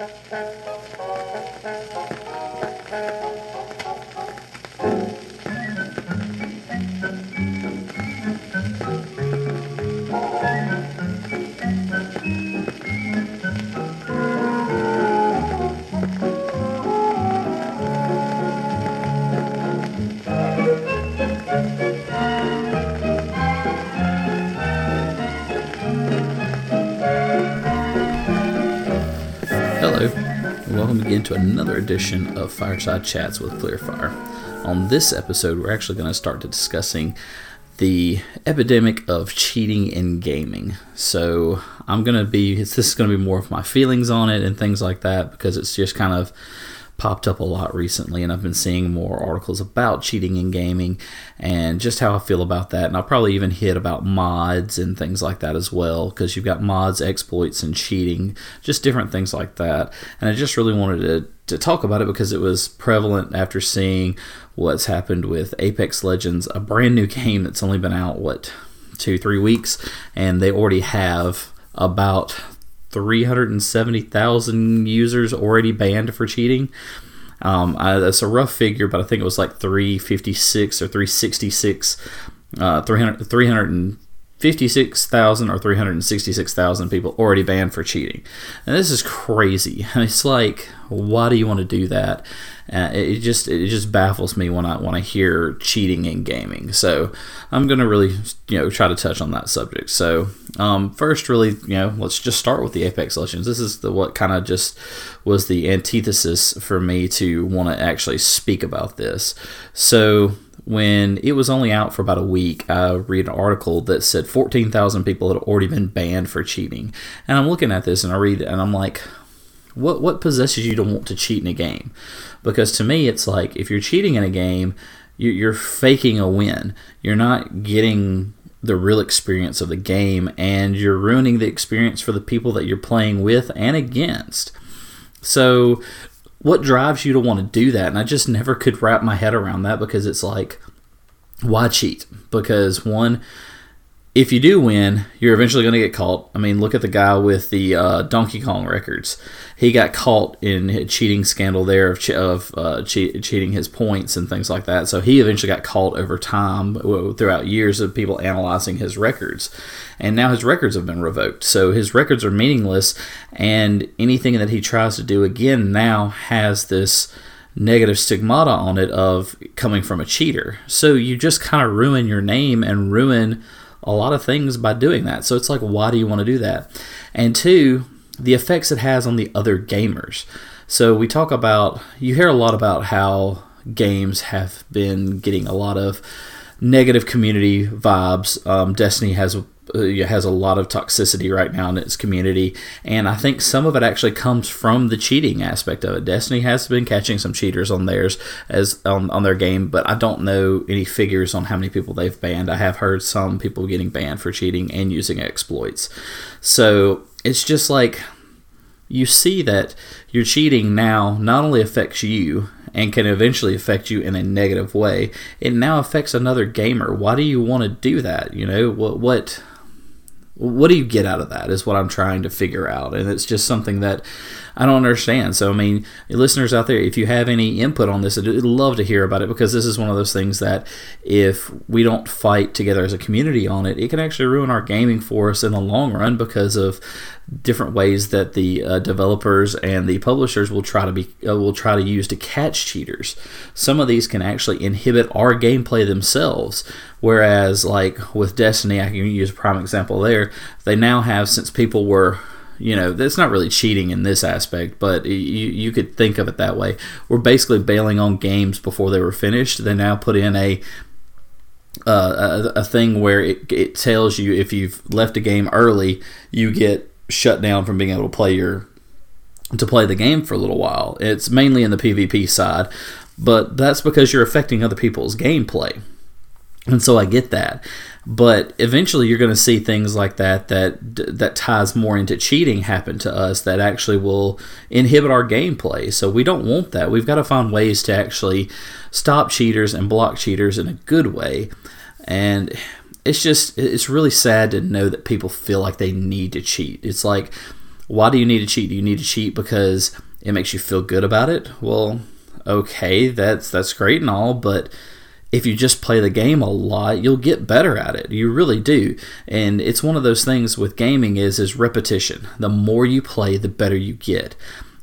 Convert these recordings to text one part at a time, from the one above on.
Thank you. Welcome again to another edition of FyreSyde Chats with Kleerfyre. On this episode, we're actually going to start to discussing the epidemic of cheating in gaming. So, I'm going to be, this is going to be more of my feelings on it and things like that because it's just kind of popped up a lot recently, and I've been seeing more articles about cheating in gaming and just how I feel about that. And I'll probably even hit about mods and things like that as well, because you've got mods, exploits, and cheating, just different things like that. And I just really wanted to, to talk about it because it was prevalent after seeing what's happened with Apex Legends, a brand new game that's only been out, what, two, three weeks, and they already have about 370,000 users already banned for cheating. Um, I, that's a rough figure, but I think it was like 356 or 366, uh, 300, 356,000 or 366,000 people already banned for cheating. And this is crazy. It's like, why do you want to do that? Uh, it just it just baffles me when I when I hear cheating in gaming. So I'm gonna really you know try to touch on that subject. So um, first, really you know let's just start with the Apex Legends. This is the what kind of just was the antithesis for me to want to actually speak about this. So when it was only out for about a week, I read an article that said 14,000 people had already been banned for cheating. And I'm looking at this and I read it and I'm like, what what possesses you to want to cheat in a game? Because to me, it's like if you're cheating in a game, you're faking a win. You're not getting the real experience of the game, and you're ruining the experience for the people that you're playing with and against. So, what drives you to want to do that? And I just never could wrap my head around that because it's like, why cheat? Because one, if you do win, you're eventually going to get caught. I mean, look at the guy with the uh, Donkey Kong records. He got caught in a cheating scandal there of, of uh, che- cheating his points and things like that. So he eventually got caught over time throughout years of people analyzing his records. And now his records have been revoked. So his records are meaningless. And anything that he tries to do again now has this negative stigmata on it of coming from a cheater. So you just kind of ruin your name and ruin a lot of things by doing that. So it's like, why do you want to do that? And two, the effects it has on the other gamers. So we talk about, you hear a lot about how games have been getting a lot of negative community vibes. Um, Destiny has Uh, has a lot of toxicity right now in its community, and I think some of it actually comes from the cheating aspect of it. Destiny has been catching some cheaters on theirs as on, on their game, but I don't know any figures on how many people they've banned. I have heard some people getting banned for cheating and using exploits. So it's just like you see that your cheating now not only affects you and can eventually affect you in a negative way, it now affects another gamer. Why do you want to do that? You know, what what what do you get out of that is what I'm trying to figure out. And it's just something that I don't understand. So, I mean, listeners out there, if you have any input on this, I'd love to hear about it because this is one of those things that if we don't fight together as a community on it, it can actually ruin our gaming for us in the long run because of different ways that the uh, developers and the publishers will try to be uh, will try to use to catch cheaters. Some of these can actually inhibit our gameplay themselves. Whereas, like with Destiny, I can use a prime example there. They now have since people were you know, that's not really cheating in this aspect, but you, you could think of it that way. We're basically bailing on games before they were finished. They now put in a uh, a, a, thing where it, it tells you if you've left a game early, you get shut down from being able to play your to play the game for a little while. It's mainly in the PvP side, but that's because you're affecting other people's gameplay. And so I get that. But eventually you're going to see things like that that that ties more into cheating happen to us that actually will inhibit our gameplay. So we don't want that. We've got to find ways to actually stop cheaters and block cheaters in a good way. And it's just it's really sad to know that people feel like they need to cheat. It's like why do you need to cheat? Do you need to cheat because it makes you feel good about it? Well, okay, that's that's great and all, but if you just play the game a lot, you'll get better at it. You really do. And it's one of those things with gaming is is repetition. The more you play, the better you get.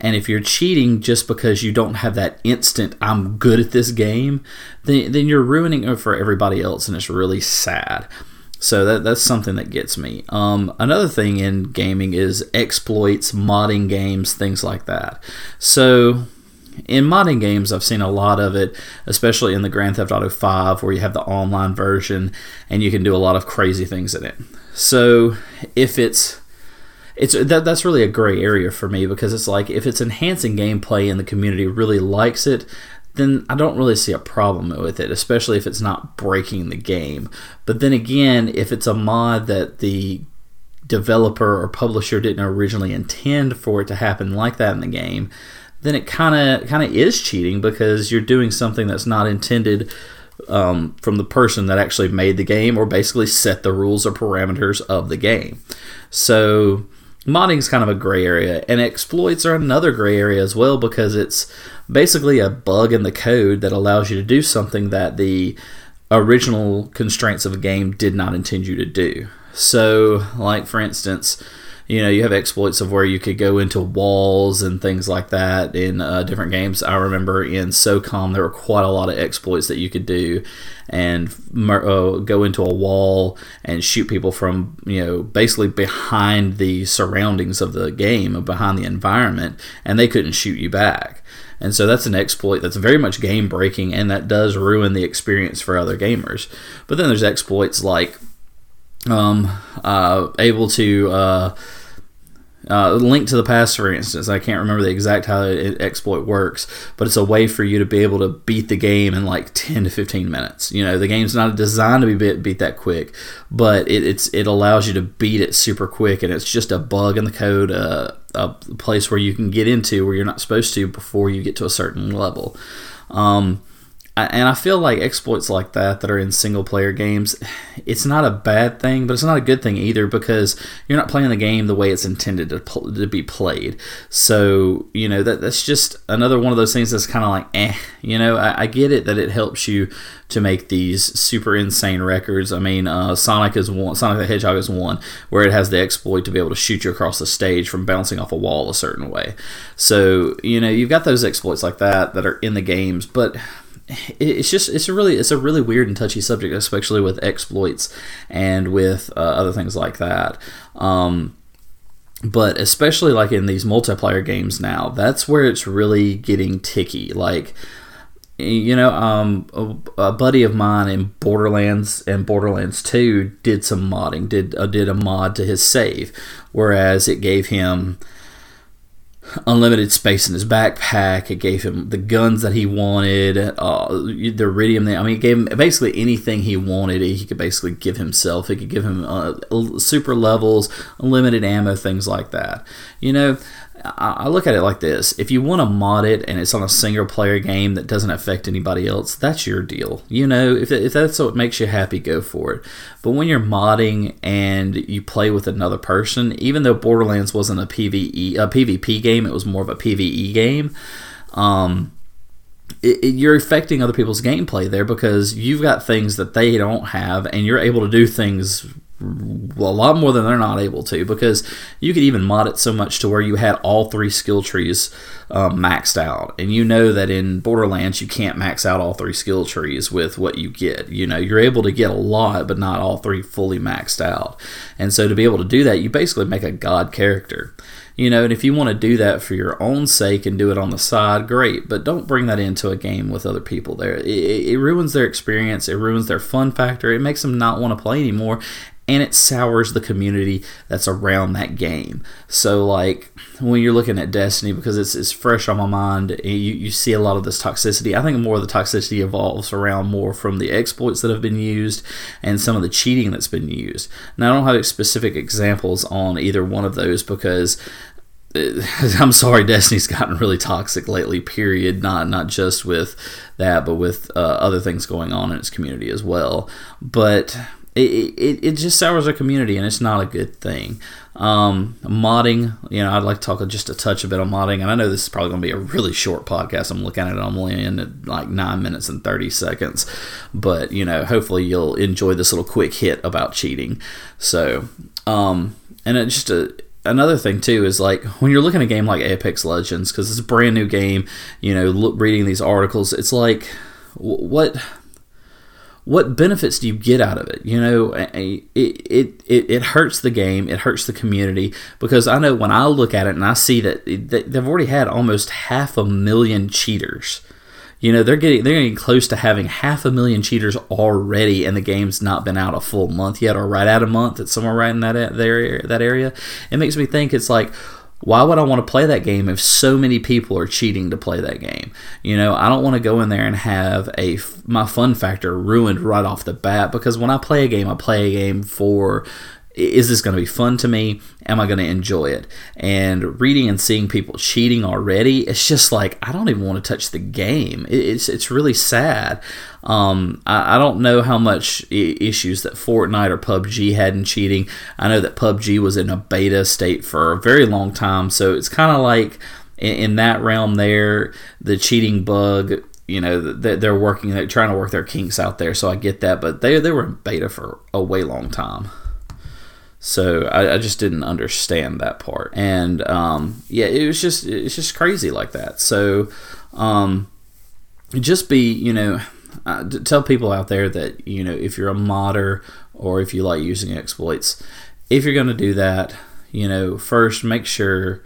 And if you're cheating just because you don't have that instant I'm good at this game, then, then you're ruining it for everybody else and it's really sad. So that, that's something that gets me. Um, another thing in gaming is exploits, modding games, things like that. So in modding games, I've seen a lot of it, especially in the Grand Theft Auto 5, where you have the online version and you can do a lot of crazy things in it. So if it's it's that that's really a gray area for me because it's like if it's enhancing gameplay and the community really likes it, then I don't really see a problem with it, especially if it's not breaking the game. But then again, if it's a mod that the developer or publisher didn't originally intend for it to happen like that in the game, then it kind of kind of is cheating because you're doing something that's not intended um, from the person that actually made the game or basically set the rules or parameters of the game. So modding is kind of a gray area, and exploits are another gray area as well because it's basically a bug in the code that allows you to do something that the original constraints of a game did not intend you to do. So, like for instance, you know, you have exploits of where you could go into walls and things like that in uh, different games. I remember in SOCOM there were quite a lot of exploits that you could do, and uh, go into a wall and shoot people from you know basically behind the surroundings of the game, behind the environment, and they couldn't shoot you back. And so that's an exploit that's very much game breaking and that does ruin the experience for other gamers. But then there's exploits like um, uh, able to uh, uh, link to the past, for instance, I can't remember the exact how it, exploit works, but it's a way for you to be able to beat the game in like 10 to 15 minutes. You know, the game's not designed to be beat, beat that quick, but it, it's it allows you to beat it super quick, and it's just a bug in the code, uh, a place where you can get into where you're not supposed to before you get to a certain level. Um, and I feel like exploits like that that are in single player games, it's not a bad thing, but it's not a good thing either because you're not playing the game the way it's intended to, pl- to be played. So you know that that's just another one of those things that's kind of like eh. You know, I, I, get it that it helps you to make these super insane records. I mean, uh, Sonic is one, Sonic the Hedgehog is one where it has the exploit to be able to shoot you across the stage from bouncing off a wall a certain way. So you know you've got those exploits like that that are in the games, but it's just it's a really it's a really weird and touchy subject, especially with exploits and with uh, other things like that. Um, but especially like in these multiplayer games now, that's where it's really getting ticky. Like you know, um, a, a, buddy of mine in Borderlands and Borderlands Two did some modding, did uh, did a mod to his save, whereas it gave him unlimited space in his backpack. It gave him the guns that he wanted, uh, the iridium. I mean, it gave him basically anything he wanted. He could basically give himself. He could give him uh, super levels, unlimited ammo, things like that. You know, I look at it like this: if you want to mod it and it's on a single player game that doesn't affect anybody else, that's your deal. You know, if, if that's what makes you happy, go for it. But when you're modding and you play with another person, even though Borderlands wasn't a PVE a PvP game, it was more of a PVE game. Um, it, it, you're affecting other people's gameplay there because you've got things that they don't have, and you're able to do things a lot more than they're not able to because you could even mod it so much to where you had all three skill trees um, maxed out. And you know that in borderlands you can't max out all three skill trees with what you get. You know you're able to get a lot but not all three fully maxed out. And so to be able to do that you basically make a god character. You know and if you want to do that for your own sake and do it on the side great but don't bring that into a game with other people there. It, it ruins their experience it ruins their fun factor it makes them not want to play anymore and it sours the community that's around that game. So, like when you're looking at Destiny, because it's, it's fresh on my mind, you, you see a lot of this toxicity. I think more of the toxicity evolves around more from the exploits that have been used and some of the cheating that's been used. Now, I don't have specific examples on either one of those because I'm sorry, Destiny's gotten really toxic lately. Period. Not not just with that, but with uh, other things going on in its community as well. But it, it, it just sours our community and it's not a good thing. Um, modding, you know, I'd like to talk just a touch a bit on modding, and I know this is probably going to be a really short podcast. I'm looking at it, I'm only in at like nine minutes and 30 seconds, but you know, hopefully you'll enjoy this little quick hit about cheating. So, um, and it just a another thing too is like when you're looking at a game like Apex Legends because it's a brand new game, you know, look, reading these articles, it's like what what benefits do you get out of it? You know, it, it, it, it hurts the game, it hurts the community because I know when I look at it and I see that they've already had almost half a million cheaters. You know, they're getting they're getting close to having half a million cheaters already, and the game's not been out a full month yet, or right at a month. It's somewhere right in that area. That area. It makes me think it's like why would I want to play that game if so many people are cheating to play that game? You know, I don't want to go in there and have a my fun factor ruined right off the bat because when I play a game, I play a game for is this going to be fun to me? Am I going to enjoy it? And reading and seeing people cheating already, it's just like I don't even want to touch the game. It's it's really sad. Um, I, I, don't know how much issues that Fortnite or PUBG had in cheating. I know that PUBG was in a beta state for a very long time, so it's kind of like in, in that realm there, the cheating bug you know they're working they're trying to work their kinks out there so i get that but they, they were in beta for a way long time so I, I, just didn't understand that part, and um, yeah, it was just it's just crazy like that. So um, just be you know uh, tell people out there that you know if you're a modder or if you like using exploits, if you're going to do that, you know first make sure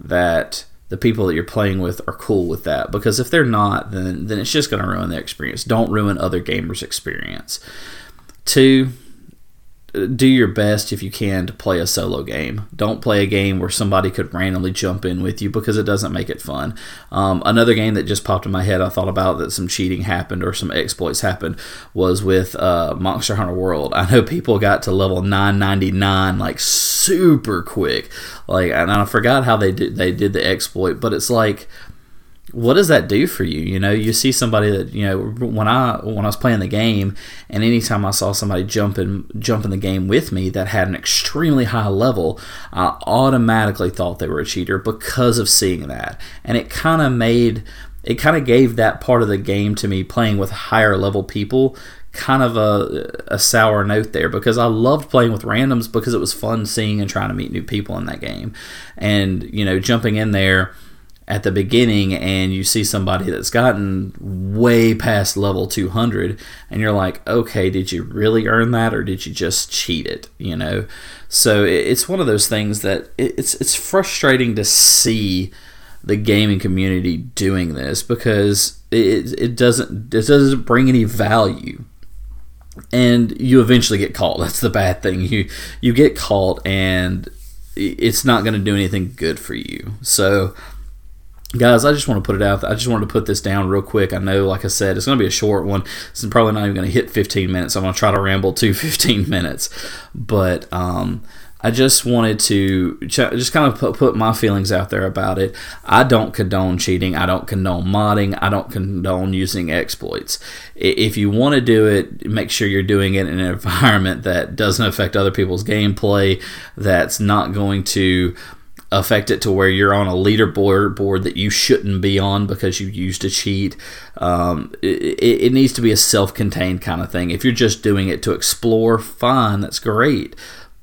that the people that you're playing with are cool with that. Because if they're not then then it's just going to ruin their experience. Don't ruin other gamers experience. Two do your best if you can to play a solo game. Don't play a game where somebody could randomly jump in with you because it doesn't make it fun. Um, another game that just popped in my head, I thought about that some cheating happened or some exploits happened was with uh, Monster Hunter World. I know people got to level 999 like super quick, like, and I forgot how they did they did the exploit, but it's like what does that do for you? You know, you see somebody that you know when I when I was playing the game, and anytime I saw somebody jumping jumping the game with me that had an extremely high level, I automatically thought they were a cheater because of seeing that, and it kind of made it kind of gave that part of the game to me playing with higher level people kind of a, a sour note there because I loved playing with randoms because it was fun seeing and trying to meet new people in that game, and you know jumping in there at the beginning and you see somebody that's gotten way past level 200 and you're like okay did you really earn that or did you just cheat it you know? So it's one of those things that it's it's frustrating to see the gaming community doing this because it, it doesn't it doesn't bring any value and you eventually get caught. That's the bad thing. You you get caught and it's not going to do anything good for you. So guys i just want to put it out i just wanted to put this down real quick. I know like i said it's going to be a short one. It's probably not even going to hit 15 minutes. I'm going to try to ramble to 15 minutes. But um, i just wanted to just kind of put, put my feelings out there about it. I don't condone cheating. I don't condone modding. I don't condone using exploits. If you want to do it make sure you're doing it in an environment that doesn't affect other people's gameplay that's not going to affect it to where you're on a leaderboard board that you shouldn't be on because you used a cheat. Um, it, it, needs to be a self-contained kind of thing. If you're just doing it to explore, fine, that's great.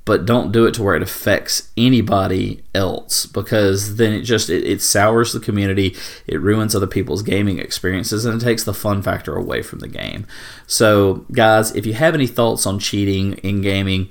But don't do it to where it affects anybody else because then it just it, it sours the community, it ruins other people's gaming experiences, and it takes the fun factor away from the game. So, guys, if you have any thoughts on cheating in gaming,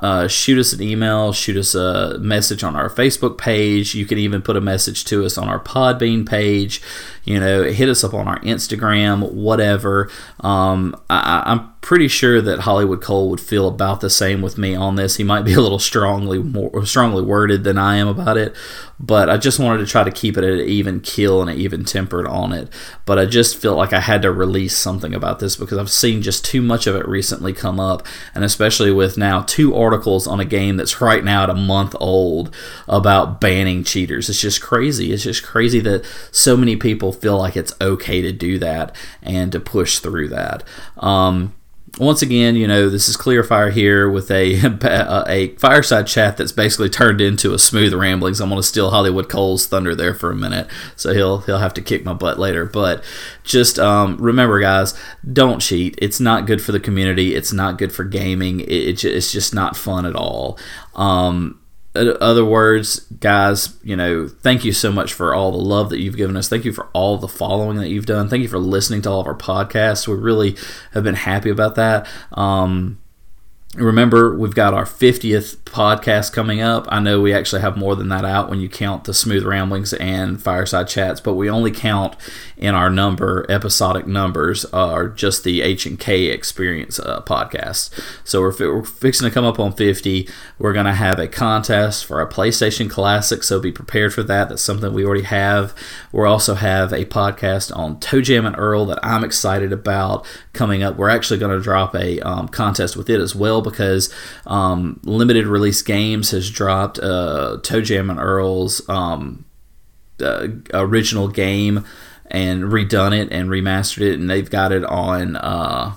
uh, shoot us an email, shoot us a message on our Facebook page. You can even put a message to us on our Podbean page. You know, hit us up on our Instagram, whatever. Um, I, I'm pretty sure that Hollywood Cole would feel about the same with me on this. He might be a little strongly more strongly worded than I am about it, but I just wanted to try to keep it at an even keel and an even tempered on it. But I just felt like I had to release something about this because I've seen just too much of it recently come up, and especially with now two articles on a game that's right now at a month old about banning cheaters. It's just crazy. It's just crazy that so many people feel like it's okay to do that and to push through that. Um, once again, you know, this is Kleerfyre here with a a fireside chat that's basically turned into a smooth ramblings. I'm going to steal Hollywood Cole's thunder there for a minute, so he'll he'll have to kick my butt later. But just um, remember, guys, don't cheat. It's not good for the community. It's not good for gaming. It, it's just not fun at all. Um, other words, guys, you know, thank you so much for all the love that you've given us. Thank you for all the following that you've done. Thank you for listening to all of our podcasts. We really have been happy about that. Um, Remember, we've got our 50th podcast coming up. I know we actually have more than that out when you count the Smooth Ramblings and FyreSyde Chats, but we only count in our number, episodic numbers, are just the H and K Experience uh, podcast. So we're, we're fixing to come up on 50. We're to have a contest for a PlayStation Classic, so be prepared for that. That's something we already have. We'll also have a podcast on ToeJam and Earl that I'm excited about coming up. We're actually to drop a um, contest with it as well because um, limited release games has dropped uh, ToeJam and Earl's um, uh, original game and redone it and remastered it, and they've got it on. Uh,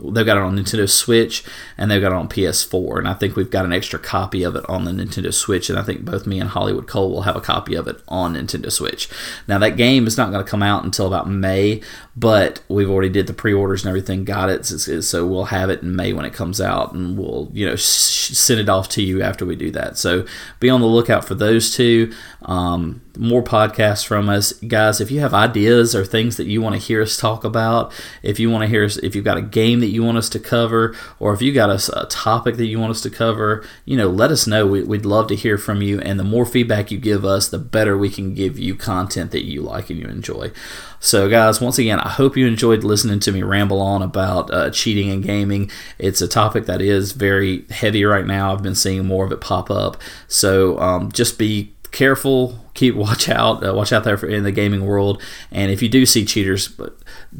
they've got it on Nintendo Switch and they've got it on PS4. And I think we've got an extra copy of it on the Nintendo Switch. And I think both me and Hollywood Cole will have a copy of it on Nintendo Switch. Now that game is not going to come out until about May, but we've already did the pre-orders and everything, got it. So we'll have it in May when it comes out, and we'll you know send it off to you after we do that. So be on the lookout for those two. Um, more podcasts from us, guys. If you have ideas or things that you want to hear us talk about, if you want to hear us, if you've got a game that you want us to cover, or if you got a, a topic that you want us to cover, you know, let us know. We, would love to hear from you, and the more feedback you give us, the better we can give you content that you like and you enjoy. So, guys, once again, I hope you enjoyed listening to me ramble on about uh, cheating and gaming. It's a topic that is very heavy right now. I've been seeing more of it pop up. So, um, just be careful keep watch out uh, watch out there for, in the gaming world and if you do see cheaters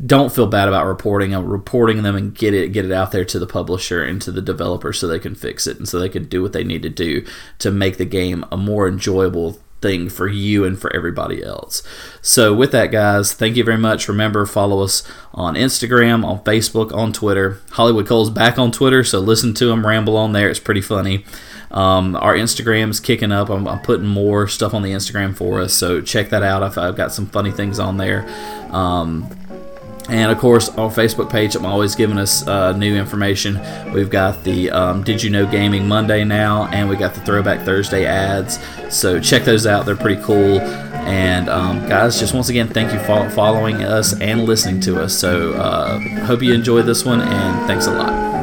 don't feel bad about reporting them reporting them and get it get it out there to the publisher and to the developer so they can fix it and so they can do what they need to do to make the game a more enjoyable thing for you and for everybody else. So, with that, guys, thank you very much. Remember, follow us on Instagram, on Facebook, on Twitter. Hollywood Cole's back on Twitter, so listen to him ramble on there. It's pretty funny. Um, our Instagram's kicking up. I'm, I'm, putting more stuff on the Instagram for us, so check that out. I've, I've got some funny things on there. Um, and of course, our Facebook page, I'm always giving us uh, new information. We've got the um, Did You Know Gaming Monday now, and we got the Throwback Thursday ads. So check those out; they're pretty cool. And um, guys, just once again, thank you for following us and listening to us. So uh, hope you enjoyed this one, and thanks a lot.